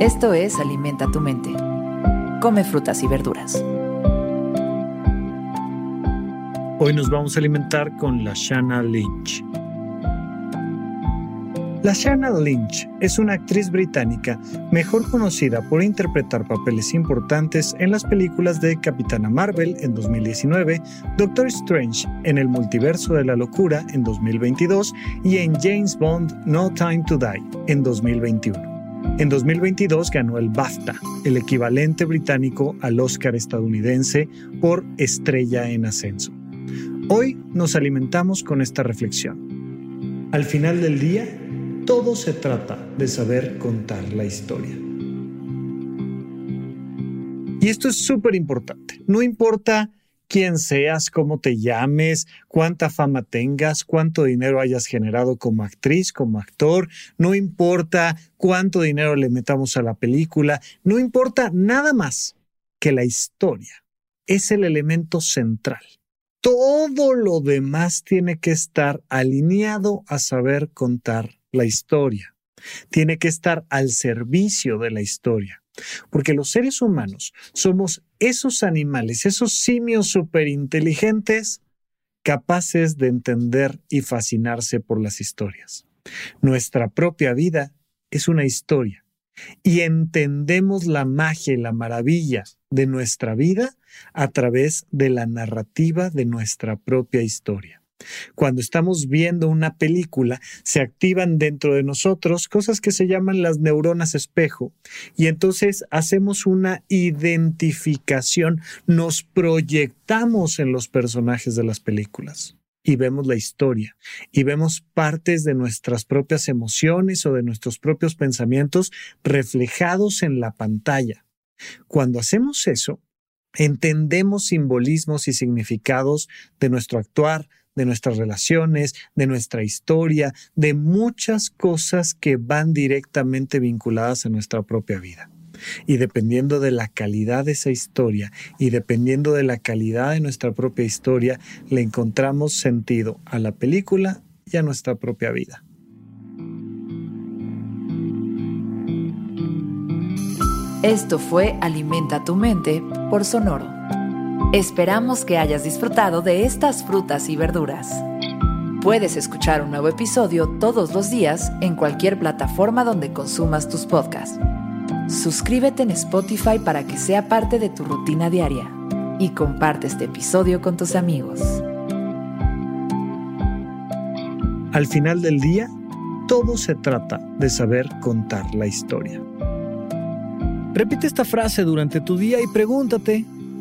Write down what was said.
Esto es Alimenta tu mente. Come frutas y verduras. Hoy nos vamos a alimentar con la Shanna Lynch. La Shanna Lynch es una actriz británica mejor conocida por interpretar papeles importantes en las películas de Capitana Marvel en 2019, Doctor Strange en el Multiverso de la Locura en 2022 y en James Bond No Time to Die en 2021. En 2022 ganó el BAFTA, el equivalente británico al Oscar estadounidense por Estrella en Ascenso. Hoy nos alimentamos con esta reflexión. Al final del día, todo se trata de saber contar la historia. Y esto es súper importante. No importa quién seas, cómo te llames, cuánta fama tengas, cuánto dinero hayas generado como actriz, como actor, no importa cuánto dinero le metamos a la película, no importa nada más que la historia. Es el elemento central. Todo lo demás tiene que estar alineado a saber contar la historia. Tiene que estar al servicio de la historia. Porque los seres humanos somos esos animales, esos simios superinteligentes capaces de entender y fascinarse por las historias. Nuestra propia vida es una historia y entendemos la magia y la maravilla de nuestra vida a través de la narrativa de nuestra propia historia. Cuando estamos viendo una película, se activan dentro de nosotros cosas que se llaman las neuronas espejo y entonces hacemos una identificación, nos proyectamos en los personajes de las películas y vemos la historia y vemos partes de nuestras propias emociones o de nuestros propios pensamientos reflejados en la pantalla. Cuando hacemos eso, entendemos simbolismos y significados de nuestro actuar, de nuestras relaciones, de nuestra historia, de muchas cosas que van directamente vinculadas a nuestra propia vida. Y dependiendo de la calidad de esa historia y dependiendo de la calidad de nuestra propia historia, le encontramos sentido a la película y a nuestra propia vida. Esto fue Alimenta tu mente por Sonoro. Esperamos que hayas disfrutado de estas frutas y verduras. Puedes escuchar un nuevo episodio todos los días en cualquier plataforma donde consumas tus podcasts. Suscríbete en Spotify para que sea parte de tu rutina diaria y comparte este episodio con tus amigos. Al final del día, todo se trata de saber contar la historia. Repite esta frase durante tu día y pregúntate,